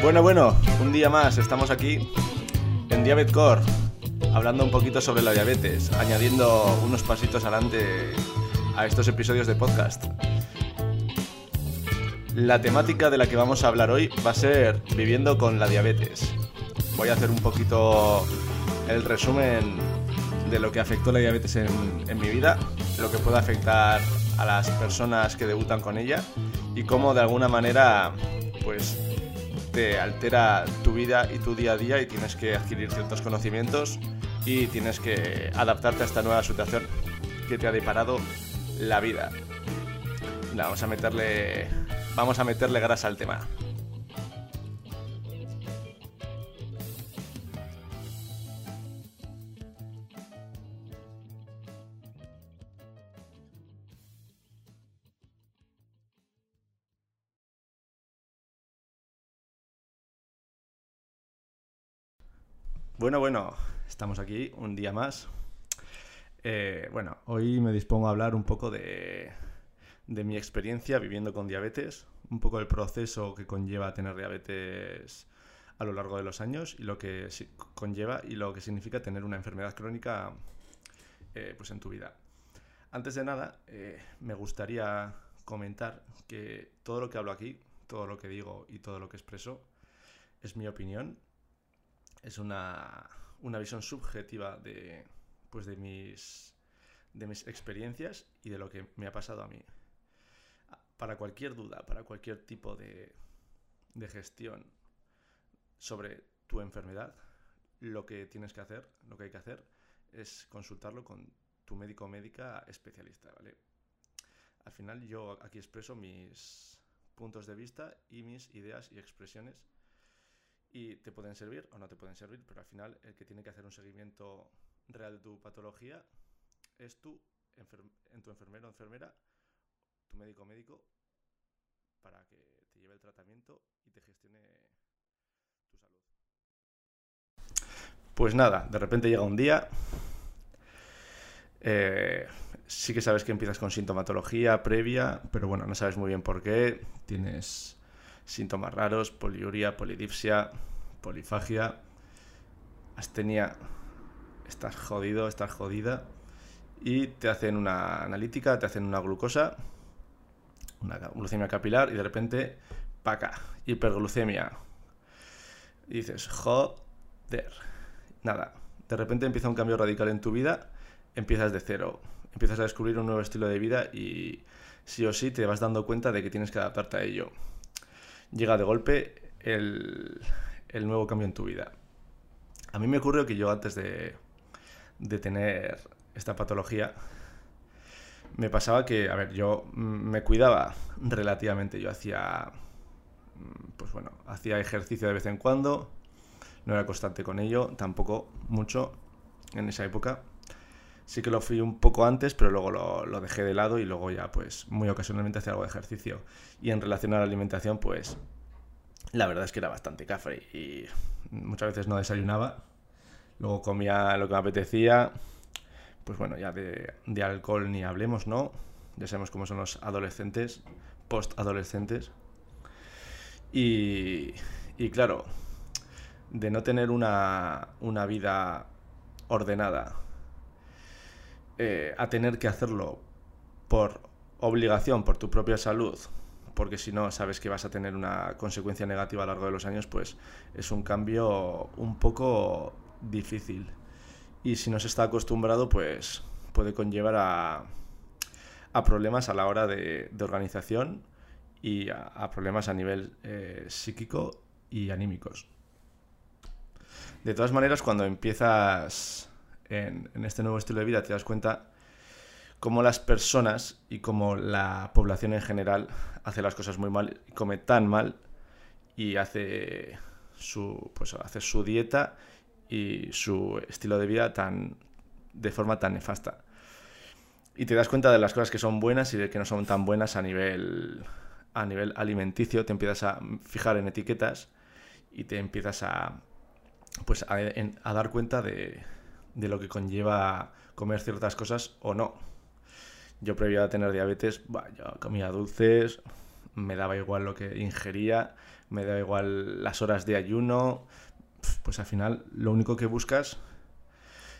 Bueno, bueno, un día más, estamos aquí en Diabet Core, hablando un poquito sobre la diabetes, añadiendo unos pasitos adelante a estos episodios de podcast. La temática de la que vamos a hablar hoy va a ser viviendo con la diabetes. Voy a hacer un poquito el resumen de lo que afectó la diabetes en, en mi vida, lo que puede afectar a las personas que debutan con ella y cómo de alguna manera pues te altera tu vida y tu día a día y tienes que adquirir ciertos conocimientos y tienes que adaptarte a esta nueva situación que te ha deparado la vida. vamos a meterle vamos a meterle grasa al tema. Bueno, bueno, estamos aquí un día más. Eh, bueno, hoy me dispongo a hablar un poco de, mi experiencia viviendo con diabetes, un poco del proceso que conlleva tener diabetes a lo largo de los años y lo que conlleva y lo que significa tener una enfermedad crónica eh, pues en tu vida. Antes de nada, eh, me gustaría comentar que todo lo que hablo aquí, todo lo que digo y todo lo que expreso es mi opinión es una, visión subjetiva de, pues de, mis, de mis experiencias y de lo que me ha pasado a mí. Para cualquier duda, para cualquier tipo de, de gestión sobre tu enfermedad, lo que tienes que hacer, lo que hay que hacer, es consultarlo con tu médico o médica especialista, ¿vale? Al final yo aquí expreso mis puntos de vista y mis ideas y expresiones y te pueden servir o no te pueden servir, pero al final el que tiene que hacer un seguimiento real de tu patología es tú, en tu enfermero o enfermera, tu médico médico, para que te lleve el tratamiento y te gestione tu salud. Pues nada, de repente llega un día, eh, sí que sabes que empiezas con sintomatología previa, pero bueno, no sabes muy bien por qué, tienes síntomas raros, poliuria, polidipsia, polifagia, astenia, estás jodido, estás jodida, y te hacen una analítica, te hacen una glucosa, una glucemia capilar, y de repente, paca, hiperglucemia. Y dices, joder, nada, de repente empieza un cambio radical en tu vida, empiezas de cero, empiezas a descubrir un nuevo estilo de vida y sí o sí te vas dando cuenta de que tienes que adaptarte a ello llega de golpe el, nuevo cambio en tu vida. A mí me ocurrió que yo antes de, de tener esta patología, me pasaba que, a ver, yo me cuidaba relativamente. Yo hacía, pues bueno, hacía ejercicio de vez en cuando, no era constante con ello, tampoco mucho en esa época. Sí que lo fui un poco antes, pero luego lo, dejé de lado y luego ya, pues, muy ocasionalmente hacía algo de ejercicio. Y en relación a la alimentación, pues, la verdad es que era bastante café y muchas veces no desayunaba. Luego comía lo que me apetecía. Pues bueno, ya de, alcohol ni hablemos, ¿no? Ya sabemos cómo son los adolescentes, post-adolescentes. Y, y claro, de no tener una, una vida ordenada, eh, a tener que hacerlo por obligación, por tu propia salud, porque si no sabes que vas a tener una consecuencia negativa a lo largo de los años, pues es un cambio un poco difícil. Y si no se está acostumbrado, pues puede conllevar a, a problemas a la hora de, organización y a, problemas a nivel eh, psíquico y anímicos. De todas maneras, cuando empiezas en, este nuevo estilo de vida te das cuenta cómo las personas y cómo la población en general hace las cosas muy mal come tan mal y hace su, pues, hace su dieta y su estilo de vida tan, de forma tan nefasta. Y te das cuenta de las cosas que son buenas y de que no son tan buenas a nivel, a nivel alimenticio. Te empiezas a fijar en etiquetas y te empiezas a, pues, a dar cuenta de, de lo que conlleva comer ciertas cosas o no. Yo previo a tener diabetes, yo comía dulces, me daba igual lo que ingería, me daba igual las horas de ayuno, pues al final lo único que buscas,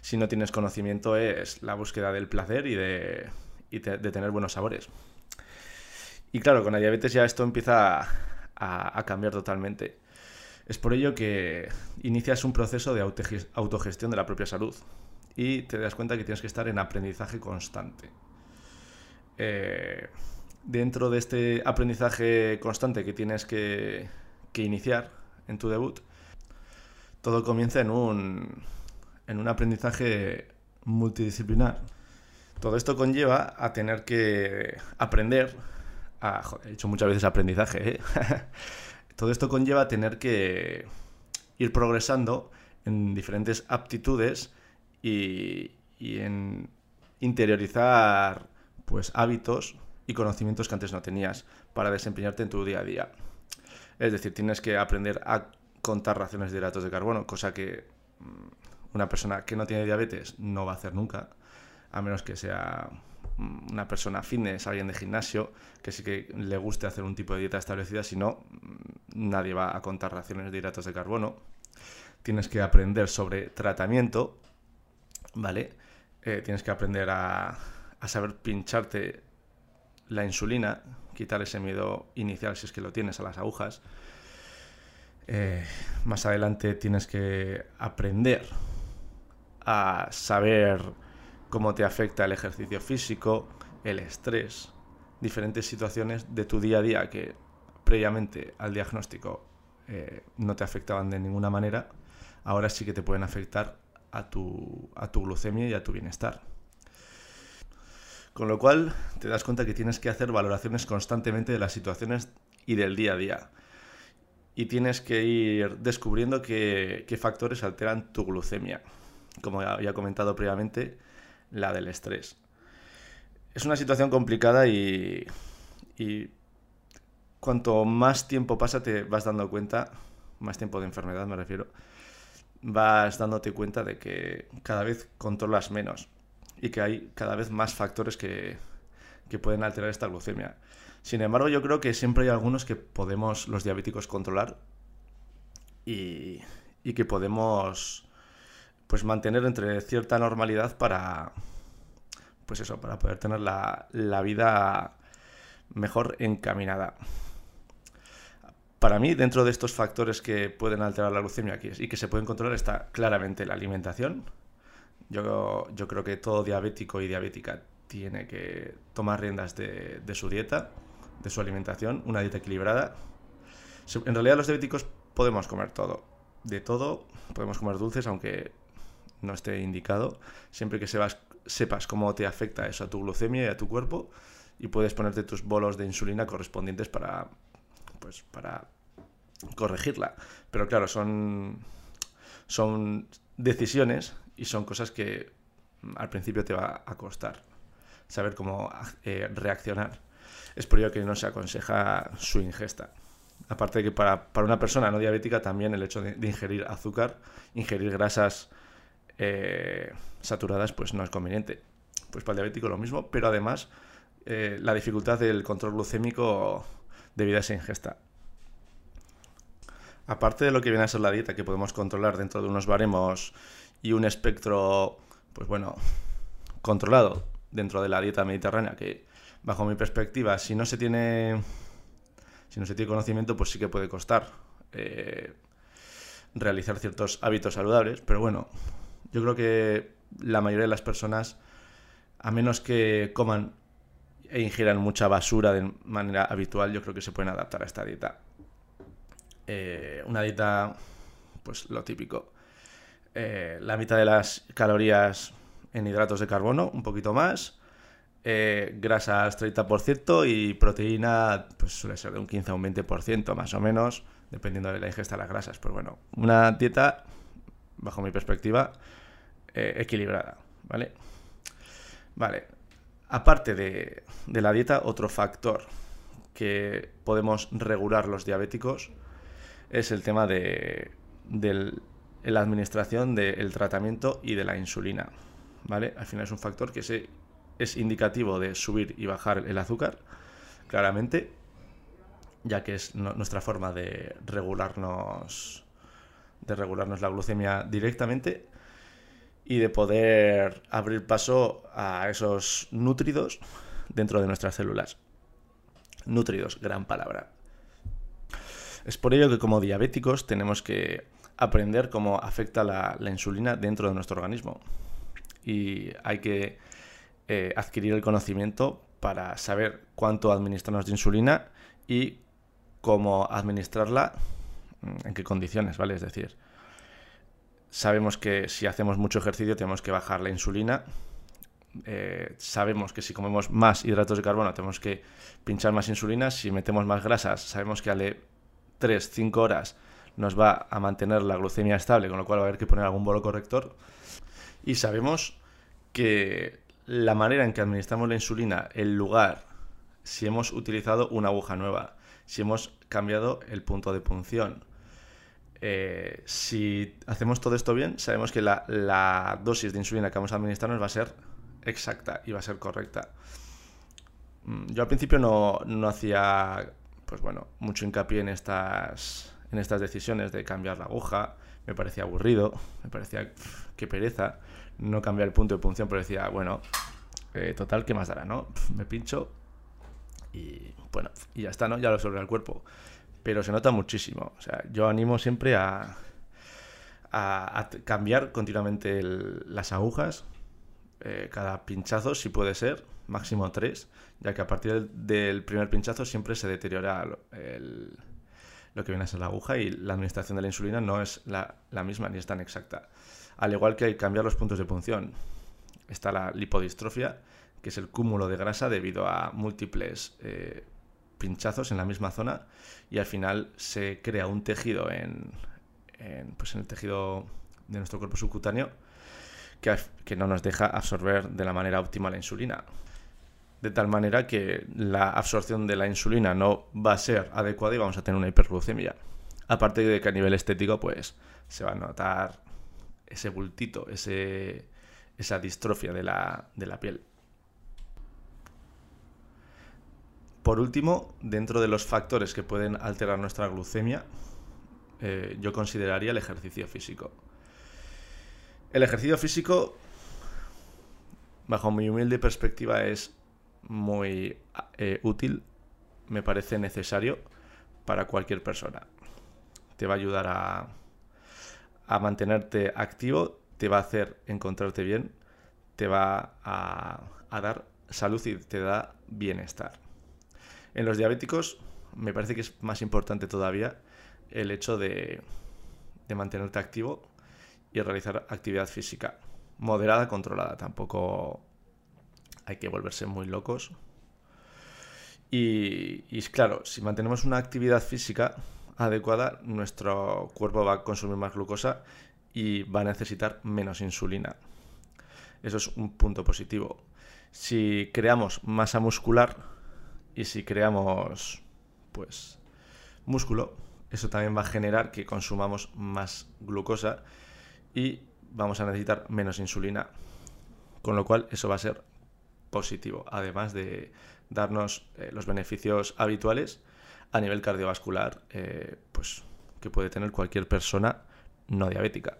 si no tienes conocimiento, es la búsqueda del placer y de, de tener buenos sabores. Y claro, con la diabetes ya esto empieza a, cambiar totalmente. Es por ello que inicias un proceso de autogestión de la propia salud y te das cuenta que tienes que estar en aprendizaje constante. Eh, dentro de este aprendizaje constante que tienes que, iniciar en tu debut, todo comienza en un, en un aprendizaje multidisciplinar. Todo esto conlleva a tener que aprender he hecho muchas veces aprendizaje. ¿eh? Todo esto conlleva tener que ir progresando en diferentes aptitudes y, en interiorizar pues hábitos y conocimientos que antes no tenías para desempeñarte en tu día a día. Es decir, tienes que aprender a contar raciones de hidratos de carbono, cosa que mm, una persona que no tiene diabetes no va a hacer nunca, a menos que sea una persona fitness, alguien de gimnasio, que sí que le guste hacer un tipo de dieta establecida, si no, mm, nadie va a contar raciones de hidratos de carbono. Tienes que aprender sobre tratamiento, ¿vale? Eh, tienes que aprender a, saber pincharte la insulina, quitar ese miedo inicial si es que lo tienes a las agujas. Eh, más adelante tienes que aprender a saber cómo te afecta el ejercicio físico, el estrés, diferentes situaciones de tu día a día que previamente al diagnóstico eh, no te afectaban de ninguna manera, ahora sí que te pueden afectar a tu, a tu glucemia y a tu bienestar. Con lo cual te das cuenta que tienes que hacer valoraciones constantemente de las situaciones y del día a día. Y tienes que ir descubriendo qué, factores alteran tu glucemia. Como ya había comentado previamente, la del estrés. Es una situación complicada y, y cuanto más tiempo pasa te vas dando cuenta, más tiempo de enfermedad me refiero, vas dándote cuenta de que cada vez controlas menos y que hay cada vez más factores que, que pueden alterar esta glucemia. Sin embargo, yo creo que siempre hay algunos que podemos los diabéticos controlar y, y que podemos pues mantener entre cierta normalidad para, pues eso, para poder tener la, vida mejor encaminada. Para mí, dentro de estos factores que pueden alterar la glucemia y que se pueden controlar está claramente la alimentación. Yo, yo creo que todo diabético y diabética tiene que tomar riendas de, de su dieta, de su alimentación, una dieta equilibrada. En realidad los diabéticos podemos comer todo. De todo, podemos comer dulces, aunque no esté indicado, siempre que sepas cómo te afecta eso a tu glucemia y a tu cuerpo y puedes ponerte tus bolos de insulina correspondientes para, pues, para corregirla. Pero claro, son, son decisiones y son cosas que al principio te va a costar saber cómo eh, reaccionar. Es por ello que no se aconseja su ingesta. Aparte de que para, una persona no diabética también el hecho de ingerir azúcar, ingerir grasas eh, saturadas, pues no es conveniente. Pues para el diabético lo mismo, pero además eh, la dificultad del control glucémico debido a esa ingesta. Aparte de lo que viene a ser la dieta, que podemos controlar dentro de unos baremos y un espectro, pues bueno, controlado dentro de la dieta mediterránea, que bajo mi perspectiva, si no se tiene, si no se tiene conocimiento, pues sí que puede costar eh, realizar ciertos hábitos saludables, pero bueno, yo creo que la mayoría de las personas, a menos que coman e ingieran mucha basura de manera habitual, yo creo que se pueden adaptar a esta dieta. Eh, una dieta, pues lo típico. Eh, la mitad de las calorías en hidratos de carbono, un poquito más. Eh, grasas 30% y proteína pues suele ser de un 15 a un 20% más o menos, dependiendo de la ingesta de las grasas. Pues bueno, una dieta, bajo mi perspectiva, eh, equilibrada, ¿vale? Vale. Aparte de, la dieta, otro factor que podemos regular los diabéticos es el tema de, la administración del tratamiento y de la insulina, ¿vale? Al final es un factor que es indicativo de subir y bajar el azúcar, claramente. ya que es nuestra forma de regularnos de regularnos la glucemia directamente y de poder abrir paso a esos nútridos dentro de nuestras células. Nútridos, gran palabra. Es por ello que como diabéticos tenemos que aprender cómo afecta la, insulina dentro de nuestro organismo. Y hay que eh, adquirir el conocimiento para saber cuánto administrarnos de insulina y cómo administrarla, en qué condiciones, ¿vale? Es decir, sabemos que si hacemos mucho ejercicio tenemos que bajar la insulina. Eh, sabemos que si comemos más hidratos de carbono tenemos que pinchar más insulina. Si metemos más grasas, sabemos que a 3-5 horas nos va a mantener la glucemia estable, con lo cual va a haber que poner algún bolo corrector. Y sabemos que la manera en que administramos la insulina, el lugar, si hemos utilizado una aguja nueva, si hemos cambiado el punto de punción, eh, si hacemos todo esto bien, sabemos que la, dosis de insulina que vamos a administrarnos va a ser exacta y va a ser correcta. Mm, yo al principio no, hacía, pues bueno, mucho hincapié en estas, en estas decisiones de cambiar la aguja. Me parecía aburrido, me parecía que pereza no cambiar el punto de punción, pero decía, bueno, eh, total, ¿qué más dará, no? me pincho y bueno, y ya está, ¿no? Ya lo sobre el cuerpo pero se nota muchísimo. O sea, yo animo siempre a, cambiar continuamente las agujas, eh, cada pinchazo, si puede ser, máximo tres, ya que a partir del, primer pinchazo siempre se deteriora lo que viene a ser la aguja y la administración de la insulina no es la, misma ni es tan exacta. Al igual que hay que cambiar los puntos de punción. Está la lipodistrofia, que es el cúmulo de grasa debido a múltiples eh, pinchazos en la misma zona y al final se crea un tejido en, pues en el tejido de nuestro cuerpo subcutáneo que, que no nos deja absorber de la manera óptima la insulina. De tal manera que la absorción de la insulina no va a ser adecuada y vamos a tener una hiperglucemia. Aparte de que a nivel estético, pues se va a notar ese bultito, ese, esa distrofia de la, de la piel. Por último, dentro de los factores que pueden alterar nuestra glucemia, eh, yo consideraría el ejercicio físico. El ejercicio físico, bajo mi humilde perspectiva, es muy eh, útil, me parece necesario para cualquier persona. Te va a ayudar a, mantenerte activo, te va a hacer encontrarte bien, te va a dar salud y te da bienestar. En los diabéticos me parece que es más importante todavía el hecho de, mantenerte activo y realizar actividad física moderada, controlada. Tampoco hay que volverse muy locos. Y, y claro, si mantenemos una actividad física adecuada, nuestro cuerpo va a consumir más glucosa y va a necesitar menos insulina. Eso es un punto positivo. Si creamos masa muscular, y si creamos, pues, músculo, eso también va a generar que consumamos más glucosa y vamos a necesitar menos insulina. Con lo cual, eso va a ser positivo, además de darnos eh, los beneficios habituales a nivel cardiovascular, eh, pues, que puede tener cualquier persona no diabética.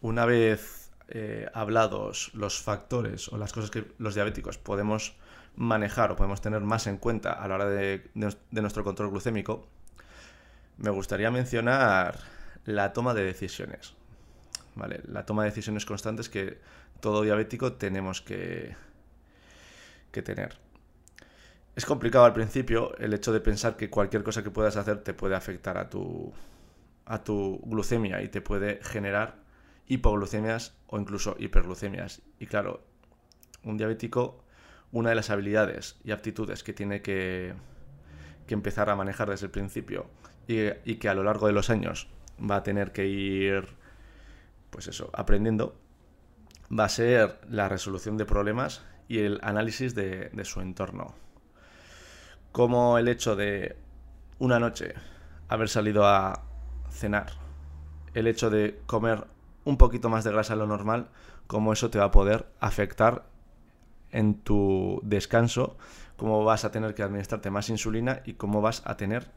Una vez eh, hablados los factores o las cosas que los diabéticos podemos manejar o podemos tener más en cuenta a la hora de, nuestro control glucémico, me gustaría mencionar la toma de decisiones. ¿vale? La toma de decisiones constantes que todo diabético tenemos que, que tener. Es complicado al principio el hecho de pensar que cualquier cosa que puedas hacer te puede afectar a tu, a tu glucemia y te puede generar hipoglucemias o incluso hiperglucemias. Y claro, un diabético, una de las habilidades y aptitudes que tiene que, empezar a manejar desde el principio y, que a lo largo de los años va a tener que ir, pues eso, aprendiendo, va a ser la resolución de problemas y el análisis de su entorno. Como el hecho de una noche haber salido a cenar, el hecho de comer un poquito más de grasa de lo normal, cómo eso te va a poder afectar en tu descanso, cómo vas a tener que administrarte más insulina y cómo vas a tener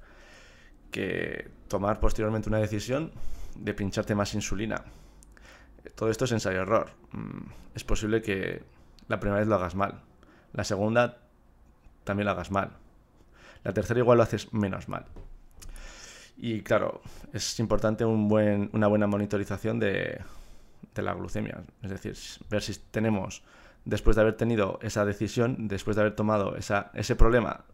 que tomar posteriormente una decisión de pincharte más insulina. Todo esto es ensayo-error. Mm, es posible que la primera vez lo hagas mal. La segunda también lo hagas mal. La tercera igual lo haces menos mal. Y claro, es importante una buena monitorización de, de la glucemia. Es decir, ver si tenemos, después de haber tenido esa decisión, después de haber tomado esa, ese problema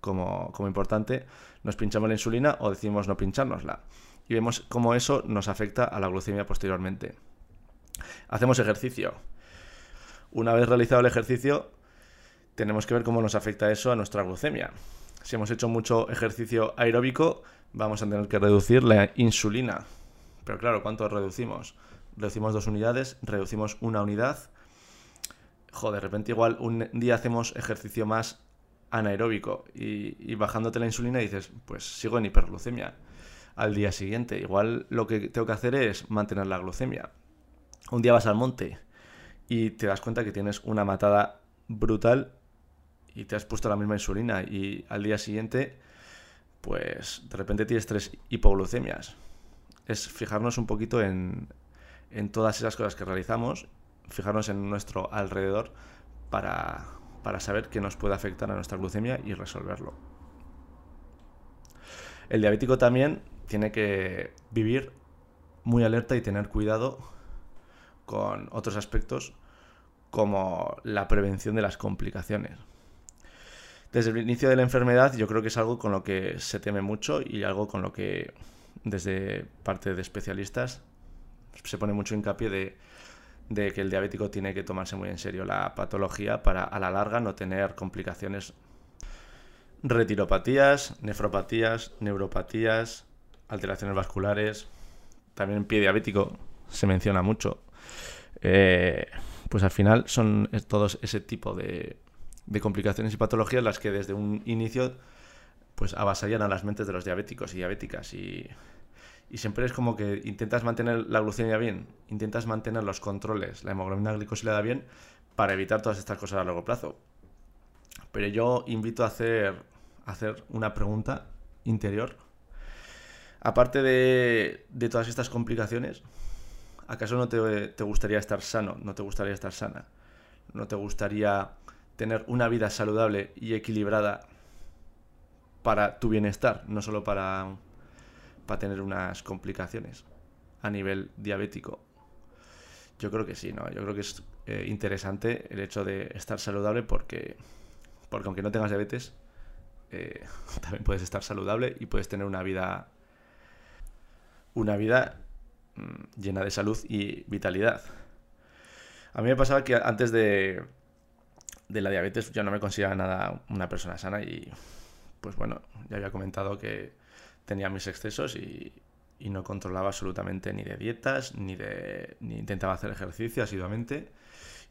como, como importante, nos pinchamos la insulina o decidimos no pinchárnosla. Y vemos cómo eso nos afecta a la glucemia posteriormente. Hacemos ejercicio. Una vez realizado el ejercicio, tenemos que ver cómo nos afecta eso a nuestra glucemia. Si hemos hecho mucho ejercicio aeróbico, vamos a tener que reducir la insulina. Pero claro, ¿cuánto reducimos? Reducimos dos unidades, reducimos una unidad. Joder, de repente igual un día hacemos ejercicio más anaeróbico y, y bajándote la insulina dices, pues sigo en hiperglucemia al día siguiente. Igual lo que tengo que hacer es mantener la glucemia. Un día vas al monte y te das cuenta que tienes una matada brutal y te has puesto la misma insulina y al día siguiente pues de repente tienes tres hipoglucemias. Es fijarnos un poquito en, en todas esas cosas que realizamos, fijarnos en nuestro alrededor para, para saber qué nos puede afectar a nuestra glucemia y resolverlo. El diabético también tiene que vivir muy alerta y tener cuidado con otros aspectos como la prevención de las complicaciones desde el inicio de la enfermedad yo creo que es algo con lo que se teme mucho y algo con lo que desde parte de especialistas se pone mucho hincapié de, que el diabético tiene que tomarse muy en serio la patología para a la larga no tener complicaciones retiropatías, nefropatías, neuropatías, alteraciones vasculares, también pie diabético se menciona mucho. Eh, pues al final son todos ese tipo de, de complicaciones y patologías las que desde un inicio pues avasallan a las mentes de los diabéticos y diabéticas y, y siempre es como que intentas mantener la glucemia bien, intentas mantener los controles, la hemoglobina glicosilada bien para evitar todas estas cosas a largo plazo. Pero yo invito a hacer, hacer una pregunta interior. Aparte de, de todas estas complicaciones, ¿acaso no te, te gustaría estar sano? ¿No te gustaría estar sana? ¿No te gustaría tener una vida saludable y equilibrada para tu bienestar, no solo para, para tener unas complicaciones a nivel diabético. Yo creo que sí, ¿no? Yo creo que es eh, interesante el hecho de estar saludable porque, porque aunque no tengas diabetes, eh, también puedes estar saludable y puedes tener una vida una vida mm, llena de salud y vitalidad. A mí me pasaba que antes de, de la diabetes yo no me consideraba nada una persona sana y pues bueno, ya había comentado que tenía mis excesos y, no controlaba absolutamente ni de dietas, ni de ni intentaba hacer ejercicio asiduamente.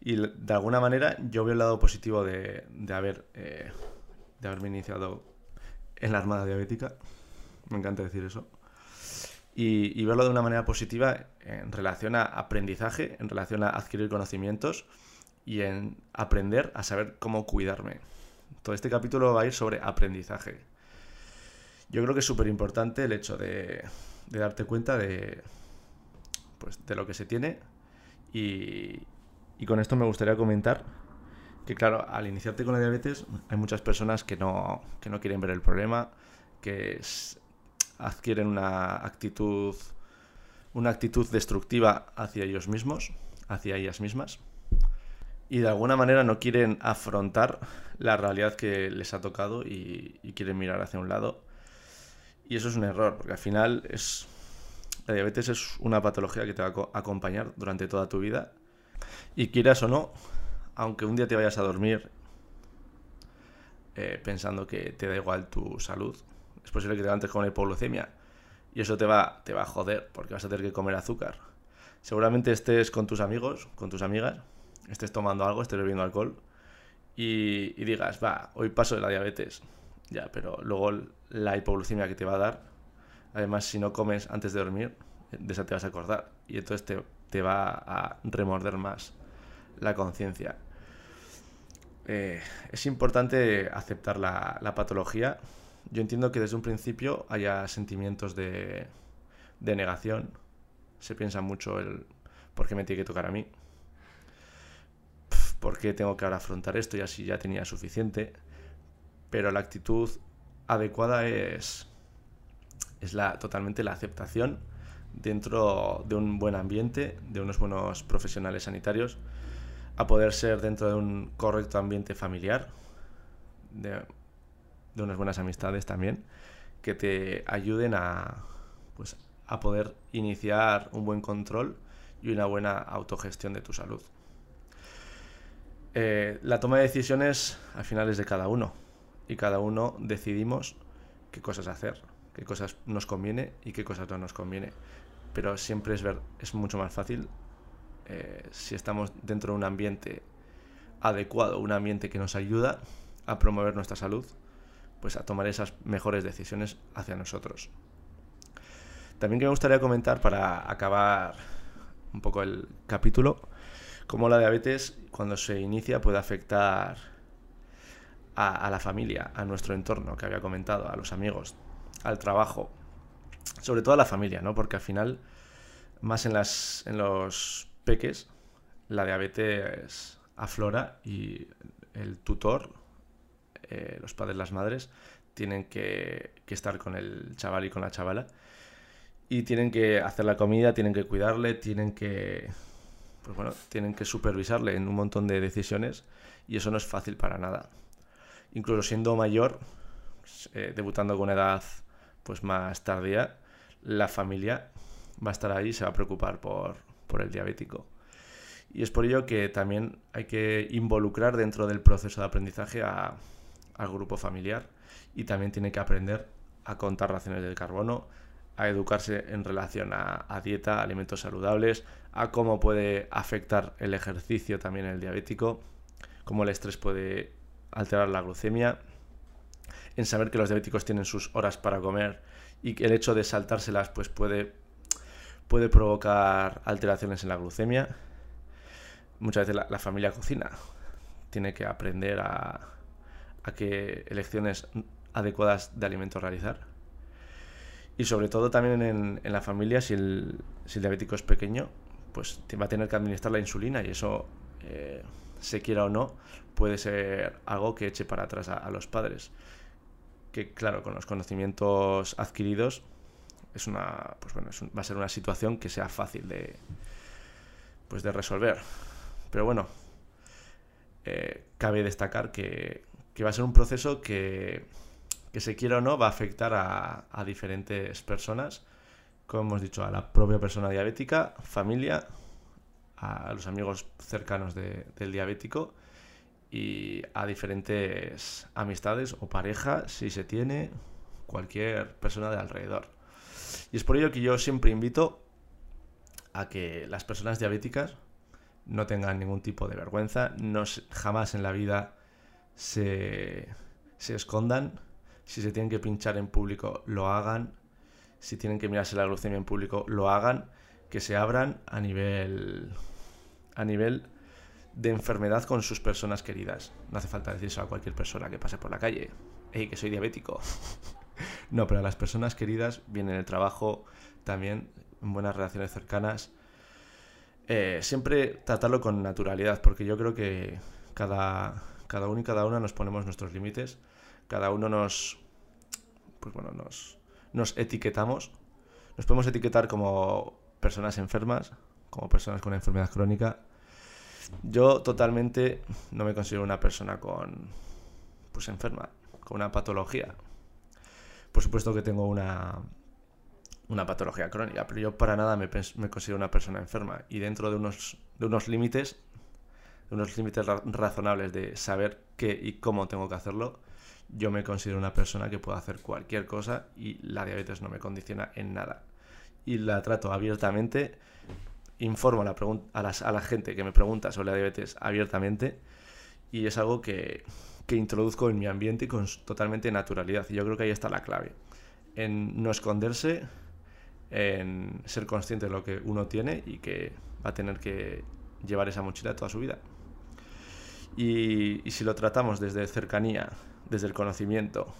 Y de alguna manera yo veo el lado positivo de, de haber eh, de haberme iniciado en la armada diabética. Me encanta decir eso. Y, y verlo de una manera positiva en relación a aprendizaje, en relación a adquirir conocimientos y en aprender a saber cómo cuidarme. Todo este capítulo va a ir sobre aprendizaje. Yo creo que es súper importante el hecho de, darte cuenta de, pues, de lo que se tiene y, con esto me gustaría comentar que claro, al iniciarte con la diabetes hay muchas personas que no, que no quieren ver el problema, que adquieren una actitud, una actitud destructiva hacia ellos mismos, hacia ellas mismas y de alguna manera no quieren afrontar la realidad que les ha tocado y, quieren mirar hacia un lado. Y eso es un error, porque al final es la diabetes es una patología que te va a acompañar durante toda tu vida. Y quieras o no, aunque un día te vayas a dormir eh, pensando que te da igual tu salud, es posible que te levantes con hipoglucemia y eso te va, te va a joder porque vas a tener que comer azúcar. Seguramente estés con tus amigos, con tus amigas estés tomando algo, estés bebiendo alcohol y, digas, va, hoy paso de la diabetes. Ya, pero luego la hipoglucemia que te va a dar, además si no comes antes de dormir, de esa te vas a acordar y entonces te, te va a remorder más la conciencia. eh, es importante aceptar la, patología. Yo entiendo que desde un principio haya sentimientos de, de negación. Se piensa mucho el por qué me tiene que tocar a mí. ¿Por qué tengo que ahora afrontar esto y así ya tenía suficiente? Pero la actitud adecuada es, es la, totalmente la aceptación dentro de un buen ambiente, de unos buenos profesionales sanitarios, a poder ser dentro de un correcto ambiente familiar, de, unas buenas amistades también, que te ayuden a, pues, a poder iniciar un buen control y una buena autogestión de tu salud. Eh, la toma de decisiones al final es de cada uno y cada uno decidimos qué cosas hacer, qué cosas nos conviene y qué cosas no nos conviene. Pero siempre es, ver, es mucho más fácil eh, si estamos dentro de un ambiente adecuado, un ambiente que nos ayuda a promover nuestra salud, pues a tomar esas mejores decisiones hacia nosotros. También que me gustaría comentar para acabar un poco el capítulo, cómo la diabetes cuando se inicia puede afectar a, la familia, a nuestro entorno que había comentado, a los amigos, al trabajo, sobre todo a la familia, ¿no? Porque al final, más en, las, en los peques, la diabetes aflora y el tutor, eh, los padres, las madres, tienen que, que, estar con el chaval y con la chavala y tienen que hacer la comida, tienen que cuidarle, tienen que pues bueno, tienen que supervisarle en un montón de decisiones y eso no es fácil para nada. Incluso siendo mayor, eh, debutando con edad pues más tardía, la familia va a estar ahí y se va a preocupar por, por el diabético. Y es por ello que también hay que involucrar dentro del proceso de aprendizaje al grupo familiar y también tiene que aprender a contar raciones de carbono, a educarse en relación a, dieta, alimentos saludables, a cómo puede afectar el ejercicio también en el diabético, cómo el estrés puede alterar la glucemia, en saber que los diabéticos tienen sus horas para comer y que el hecho de saltárselas pues puede, puede provocar alteraciones en la glucemia. Muchas veces la, familia cocina, tiene que aprender a, a qué elecciones adecuadas de alimentos realizar y sobre todo también en, la familia, si el, diabético es pequeño, pues va a tener que administrar la insulina y eso, eh, se quiera o no, puede ser algo que eche para atrás a, los padres. Que claro, con los conocimientos adquiridos, es una, pues bueno, va a ser una situación que sea fácil de, pues de resolver. Pero bueno, eh, cabe destacar que, que va a ser un proceso que que se quiera o no, va a afectar a, diferentes personas, como hemos dicho, a la propia persona diabética, familia, a los amigos cercanos del diabético y a diferentes amistades o parejas, si se tiene, cualquier persona de alrededor. Y es por ello que yo siempre invito a que las personas diabéticas no tengan ningún tipo de vergüenza, no, jamás en la vida se, se escondan, si se tienen que pinchar en público, lo hagan. Si tienen que mirarse la glucemia en público, lo hagan. Que se abran a nivel, a nivel de enfermedad con sus personas queridas. No hace falta decir eso a cualquier persona que pase por la calle. Ey, que soy diabético. no, pero a las personas queridas, vienen el trabajo, también en buenas relaciones cercanas. Eh, siempre tratarlo con naturalidad, porque yo creo que cada, cada uno y cada una nos ponemos nuestros límites cada uno nos, pues bueno, nos, nos etiquetamos. Nos podemos etiquetar como personas enfermas, como personas con enfermedad crónica. Yo totalmente no me considero una persona con, pues enferma, con una patología. Por supuesto que tengo una, una patología crónica, pero yo para nada me, me considero una persona enferma. Y dentro de unos, de unos límites, unos límites razonables de saber qué y cómo tengo que hacerlo, yo me considero una persona que puede hacer cualquier cosa y la diabetes no me condiciona en nada. Y la trato abiertamente, informo a la, a, la gente que me pregunta sobre la diabetes abiertamente y es algo que, que introduzco en mi ambiente con totalmente naturalidad. Y yo creo que ahí está la clave. En no esconderse, en ser consciente de lo que uno tiene y que va a tener que llevar esa mochila toda su vida. Y, y si lo tratamos desde cercanía, desde el conocimiento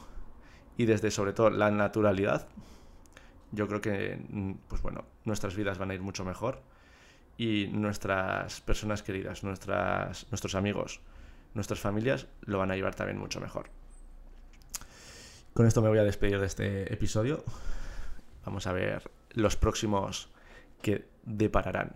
y desde sobre todo la naturalidad, yo creo que mm, pues bueno, nuestras vidas van a ir mucho mejor y nuestras personas queridas, nuestras, nuestros amigos, nuestras familias lo van a llevar también mucho mejor. Con esto me voy a despedir de este episodio. Vamos a ver los próximos que depararán.